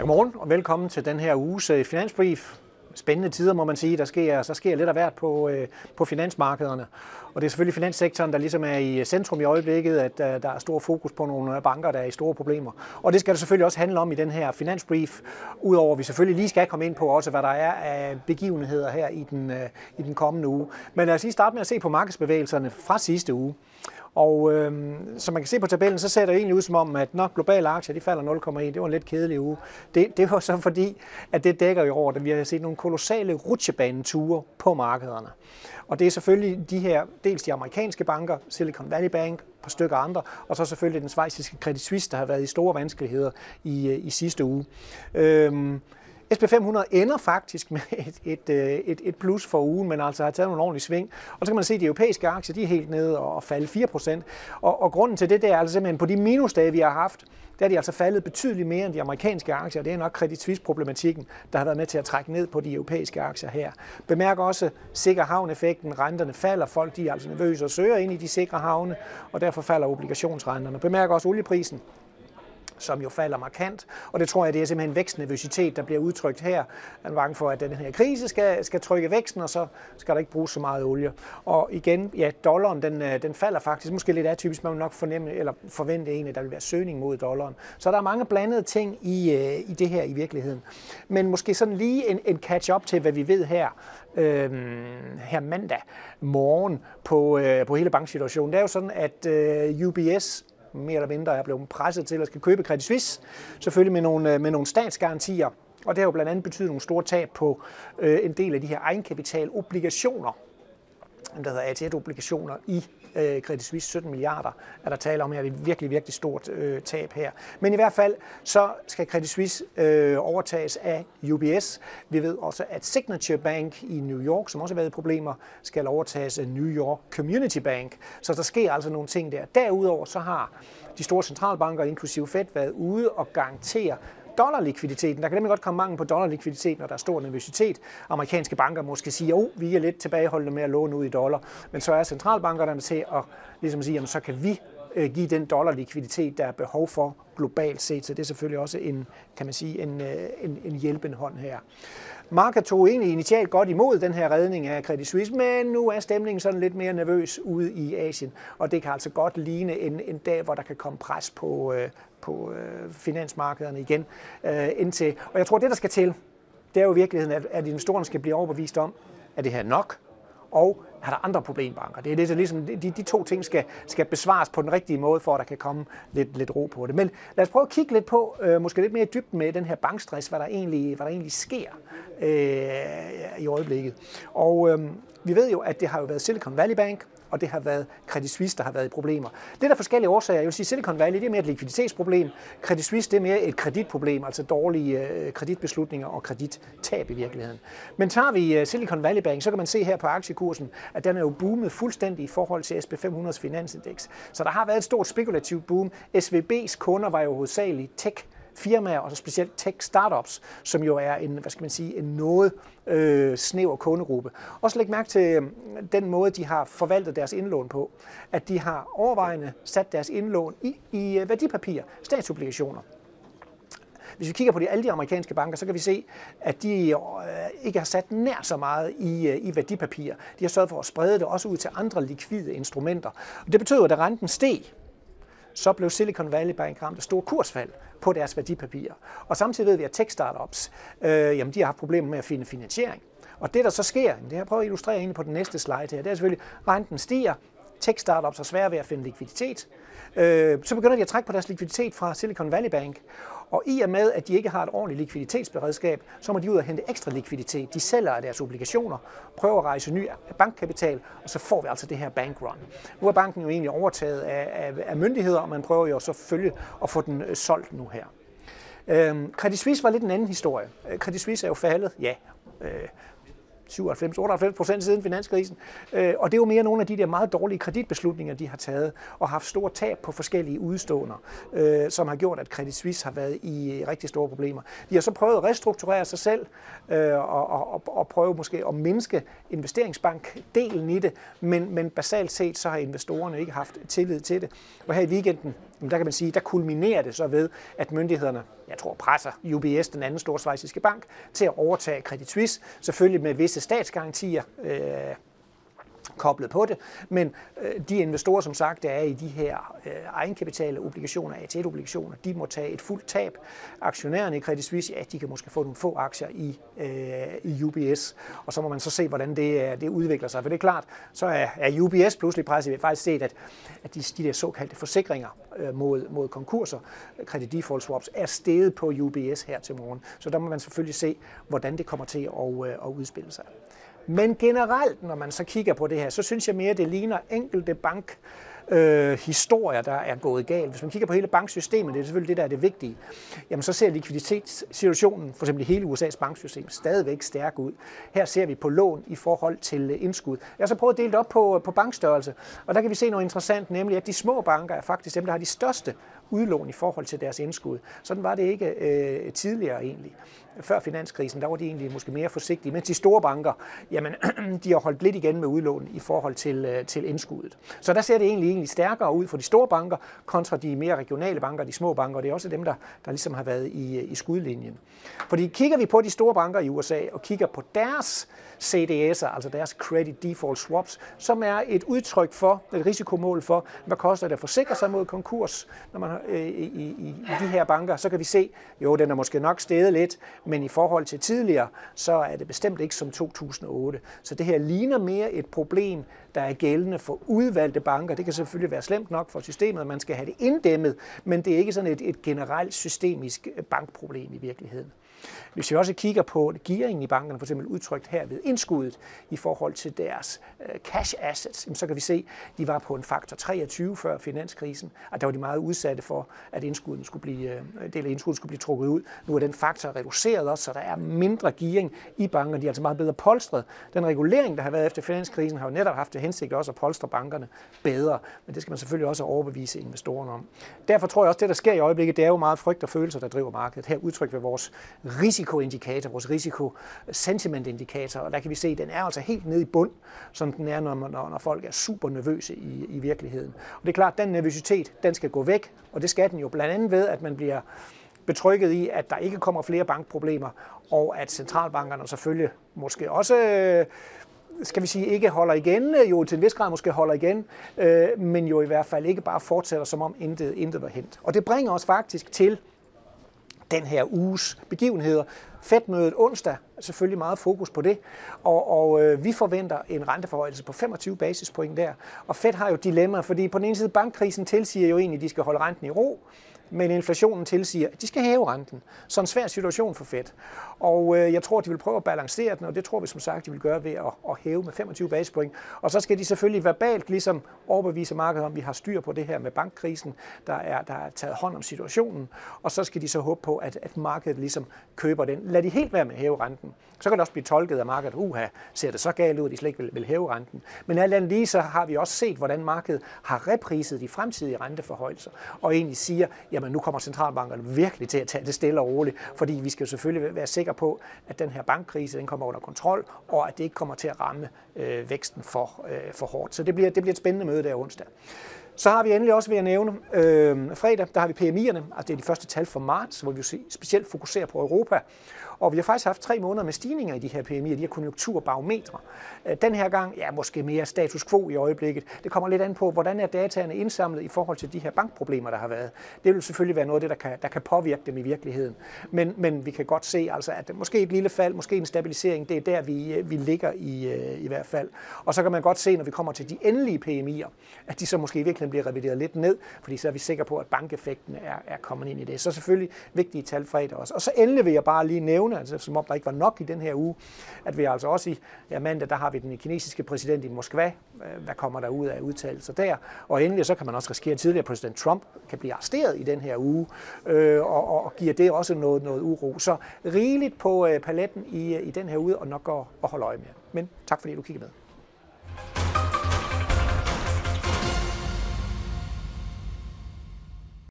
Godmorgen og velkommen til den her uges øh, finansbrief. Spændende tider, må man sige. Der sker, så sker lidt af hvert på, øh, på finansmarkederne. Og det er selvfølgelig finanssektoren, der ligesom er i centrum i øjeblikket, at øh, der er stor fokus på nogle banker, der er i store problemer. Og det skal det selvfølgelig også handle om i den her finansbrief, udover at vi selvfølgelig lige skal komme ind på også, hvad der er af begivenheder her i den, øh, i den kommende uge. Men lad os lige starte med at se på markedsbevægelserne fra sidste uge. Og øh, som man kan se på tabellen, så ser det egentlig ud som om, at når globale aktier de falder 0,1, det var en lidt kedelig uge. Det, det var så fordi, at det dækker jo over, at vi har set nogle kolossale rutsjebaneture på markederne. Og det er selvfølgelig de her, dels de amerikanske banker, Silicon Valley Bank, et par stykker andre, og så selvfølgelig den svejsiske Credit Suisse, der har været i store vanskeligheder i, øh, i sidste uge. Øh, SP500 ender faktisk med et, et, øh, et, et plus for ugen, men altså har taget nogle ordentlige sving. Og så kan man se, at de europæiske aktier de er helt nede og falde 4%. Og, og grunden til det, det er altså simpelthen på de minusdage, vi har haft, der er de altså faldet betydeligt mere end de amerikanske aktier. Det er nok Credit Suisse-problematikken, der har været med til at trække ned på de europæiske aktier her. Bemærk også sikker havneffekten. Renterne falder. Folk de er altså nervøse og søger ind i de sikre havne, og derfor falder obligationsrenterne. Bemærk også olieprisen som jo falder markant. Og det tror jeg, det er simpelthen vækstnervøsitet, der bliver udtrykt her. Man er bange for, at den her krise skal, skal trykke væksten, og så skal der ikke bruges så meget olie. Og igen, ja, dollaren, den, øh, den falder faktisk måske lidt atypisk. Man vil nok fornemme, eller forvente egentlig, at der vil være søgning mod dollaren. Så der er mange blandede ting i, øh, i det her i virkeligheden. Men måske sådan lige en, en catch-up til, hvad vi ved her, øh, her mandag morgen på, øh, på hele banksituationen. Det er jo sådan, at øh, UBS mere eller mindre er blevet presset til at skal købe Credit Suisse, selvfølgelig med nogle, øh, med nogle statsgarantier. Og det har jo blandt andet betydet nogle store tab på øh, en del af de her egenkapitalobligationer, der hedder AT1-obligationer i øh, Credit Suisse, 17 milliarder, er der tale om her. Det er et virkelig, virkelig stort øh, tab her. Men i hvert fald, så skal Credit Suisse øh, overtages af UBS. Vi ved også, at Signature Bank i New York, som også har været i problemer, skal overtages af New York Community Bank. Så der sker altså nogle ting der. Derudover så har de store centralbanker, inklusive Fed, været ude og garantere dollarlikviditeten. Der kan nemlig godt komme mangel på dollarlikviditet, når der er stor nervøsitet. Amerikanske banker måske siger, at oh, vi er lidt tilbageholdende med at låne ud i dollar, men så er centralbankerne til at ligesom sige, at så kan vi øh, give den dollarlikviditet, der er behov for globalt set. Så det er selvfølgelig også en, kan man sige, en, øh, en, en hjælpende hånd her. Market tog egentlig initialt godt imod den her redning af Credit Suisse, men nu er stemningen sådan lidt mere nervøs ude i Asien, og det kan altså godt ligne en, en dag, hvor der kan komme pres på, øh, på øh, finansmarkederne igen øh, indtil. Og jeg tror, det der skal til, det er jo i virkeligheden, at, at investorerne skal blive overbevist om, at det her er nok, og er der andre problembanker. Det er det, ligesom, de, de to ting skal, skal besvares på den rigtige måde, for at der kan komme lidt, lidt ro på det. Men lad os prøve at kigge lidt på, øh, måske lidt mere dybt med den her bankstress, hvad der egentlig, hvad der egentlig sker øh, i øjeblikket. Og øh, vi ved jo, at det har jo været Silicon Valley Bank, og det har været Credit Suisse, der har været i problemer. Det er der forskellige årsager. Jeg vil sige, Silicon Valley det er mere et likviditetsproblem. Credit Suisse det er mere et kreditproblem, altså dårlige øh, kreditbeslutninger og kredittab i virkeligheden. Men tager vi øh, Silicon Valley Bank, så kan man se her på aktiekursen, at den er jo boomet fuldstændig i forhold til SP500's finansindeks. Så der har været et stort spekulativt boom. SVB's kunder var jo hovedsageligt tech firmaer, og så specielt tech startups, som jo er en, hvad skal man sige, en noget øh, snæver kundegruppe. Også læg mærke til øhm, den måde, de har forvaltet deres indlån på, at de har overvejende sat deres indlån i, i øh, værdipapirer, statsobligationer. Hvis vi kigger på de, alle de amerikanske banker, så kan vi se, at de øh, ikke har sat nær så meget i, øh, i værdipapirer. De har sørget for at sprede det også ud til andre likvide instrumenter. Og det betyder, at da renten steg, så blev Silicon Valley Bank ramt af store kursfald på deres værdipapirer. Og samtidig ved vi, at tech-startups, øh, jamen, de har haft problemer med at finde finansiering. Og det, der så sker, det har jeg prøvet at illustrere egentlig på den næste slide her, det er selvfølgelig, at renten stiger, tech-startups har svært ved at finde likviditet, øh, så begynder de at trække på deres likviditet fra Silicon Valley Bank. Og i og med, at de ikke har et ordentligt likviditetsberedskab, så må de ud og hente ekstra likviditet. De sælger af deres obligationer, prøver at rejse ny bankkapital, og så får vi altså det her bankrun. Nu er banken jo egentlig overtaget af, af, af myndigheder, og man prøver jo så følge at få den øh, solgt nu her. Øhm, Credit Suisse var lidt en anden historie. Øh, Credit Suisse er jo faldet, ja, øh, 97-98 procent siden finanskrisen. Øh, og det er jo mere nogle af de der meget dårlige kreditbeslutninger, de har taget, og haft store tab på forskellige udståender, øh, som har gjort, at Credit Suisse har været i øh, rigtig store problemer. De har så prøvet at restrukturere sig selv, øh, og, og, og prøve måske at mindske investeringsbankdelen i det, men, men basalt set så har investorerne ikke haft tillid til det. Og her i weekenden, der kan man sige, der kulminerer det så ved, at myndighederne, jeg tror, presser UBS, den anden store svejsiske bank, til at overtage Credit Suisse, selvfølgelig med visse statsgarantier, øh, koblet på det, men øh, de investorer, som sagt, der er i de her øh, egenkapitale obligationer, AT1-obligationer, de må tage et fuldt tab. Aktionærerne i Credit Suisse, ja, de kan måske få nogle få aktier i, øh, i UBS, og så må man så se, hvordan det, øh, det udvikler sig. For det er klart, så er, er UBS pludselig presset. Vi har faktisk set, at, at de, de der såkaldte forsikringer øh, mod, mod konkurser, credit default swaps, er steget på UBS her til morgen. Så der må man selvfølgelig se, hvordan det kommer til at, øh, at udspille sig. Men generelt, når man så kigger på det her, så synes jeg mere, det ligner enkelte bank øh, historier, der er gået galt. Hvis man kigger på hele banksystemet, det er selvfølgelig det, der er det vigtige, jamen så ser likviditetssituationen, for eksempel i hele USA's banksystem, stadigvæk stærk ud. Her ser vi på lån i forhold til øh, indskud. Jeg har så prøvet at dele det op på, øh, på bankstørrelse, og der kan vi se noget interessant, nemlig at de små banker er faktisk dem, der har de største udlån i forhold til deres indskud. Sådan var det ikke øh, tidligere egentlig. Før finanskrisen, der var de egentlig måske mere forsigtige, mens de store banker, jamen, de har holdt lidt igen med udlån i forhold til, øh, til indskuddet. Så der ser det egentlig, egentlig stærkere ud for de store banker, kontra de mere regionale banker, de små banker. Det er også dem, der, der ligesom har været i, øh, i skudlinjen. Fordi kigger vi på de store banker i USA og kigger på deres CDS'er, altså deres Credit Default Swaps, som er et udtryk for, et risikomål for, hvad koster det at forsikre sig mod konkurs, når man øh, i, i, i de her banker, så kan vi se, jo, den er måske nok steget lidt, men i forhold til tidligere, så er det bestemt ikke som 2008. Så det her ligner mere et problem, der er gældende for udvalgte banker. Det kan selvfølgelig være slemt nok for systemet, at man skal have det inddæmmet, men det er ikke sådan et, et generelt systemisk øh, bankproblem i virkeligheden. Hvis vi også kigger på gearingen i bankerne, for eksempel udtrykt her ved indskuddet i forhold til deres øh, cash assets, så kan vi se, at de var på en faktor 23 før finanskrisen, og der var de meget udsatte for, at indskuddet skulle blive, øh, del af indskuddet skulle blive trukket ud. Nu er den faktor reduceret også, så der er mindre gearing i bankerne. De er altså meget bedre polstret. Den regulering, der har været efter finanskrisen, har jo netop haft det hensigt også at polstre bankerne bedre, men det skal man selvfølgelig også overbevise investorerne om. Derfor tror jeg også, at det, der sker i øjeblikket, det er jo meget frygt og følelser, der driver markedet. Her udtrykker ved vores risikoindikator, vores risikosentimentindikator, og der kan vi se, at den er altså helt nede i bund, som den er, når, når, når folk er super nervøse i, i virkeligheden. Og det er klart, at den nervøsitet, den skal gå væk, og det skal den jo blandt andet ved, at man bliver betrykket i, at der ikke kommer flere bankproblemer, og at centralbankerne selvfølgelig måske også skal vi sige, ikke holder igen, jo til en vis grad måske holder igen, øh, men jo i hvert fald ikke bare fortsætter, som om intet, intet var hent. Og det bringer os faktisk til den her uges begivenheder. Fed-mødet onsdag, selvfølgelig meget fokus på det, og, og øh, vi forventer en renteforhøjelse på 25 basispoint der. Og Fed har jo dilemma, fordi på den ene side bankkrisen tilsiger jo egentlig, at de skal holde renten i ro, men inflationen tilsiger, at de skal hæve renten. Så en svær situation for Fed. Og øh, jeg tror, de vil prøve at balancere den, og det tror vi som sagt, de vil gøre ved at, at hæve med 25 basispoint. Og så skal de selvfølgelig verbalt ligesom overbevise markedet om, at vi har styr på det her med bankkrisen, der er, der er taget hånd om situationen, og så skal de så håbe på, at, at markedet ligesom køber den. Lad de helt være med at hæve renten. Så kan det også blive tolket af markedet, uha, ser det så galt ud, at de slet ikke vil, vil hæve renten. Men alt andet lige, så har vi også set, hvordan markedet har repriset de fremtidige renteforhøjelser, og egentlig siger, jamen nu kommer centralbankerne virkelig til at tage det stille og roligt, fordi vi skal selvfølgelig være sikre på, at den her bankkrise den kommer under kontrol, og at det ikke kommer til at ramme øh, væksten for, øh, for hårdt. Så det bliver, det bliver et spændende møde der onsdag. Så har vi endelig også ved at nævne øh, fredag, der har vi PMI'erne, altså det er de første tal for marts, hvor vi specielt fokuserer på Europa. Og vi har faktisk haft tre måneder med stigninger i de her PMI'er, de her konjunkturbarometre. Øh, den her gang, ja, måske mere status quo i øjeblikket. Det kommer lidt an på, hvordan er dataene indsamlet i forhold til de her bankproblemer, der har været. Det vil selvfølgelig være noget af det, der kan, der kan påvirke dem i virkeligheden. Men, men vi kan godt se, altså, at måske et lille fald, måske en stabilisering, det er der, vi, øh, vi ligger i, øh, i hvert fald. Og så kan man godt se, når vi kommer til de endelige PMI'er, at de så måske i virkeligheden bliver revideret lidt ned, fordi så er vi sikre på, at bankeffekten er, er kommet ind i det. Så selvfølgelig vigtige tal fredag også. Og så endelig vil jeg bare lige nævne, altså, som om der ikke var nok i den her uge, at vi altså også i ja, mandag, der har vi den kinesiske præsident i Moskva. Øh, hvad kommer der ud af udtalelser der? Og endelig så kan man også risikere, at tidligere præsident Trump kan blive arresteret i den her uge, øh, og, og, og giver det også noget, noget uro. Så rigeligt på øh, paletten i, i den her uge, og nok at, at holde øje med. Men tak fordi du kiggede med.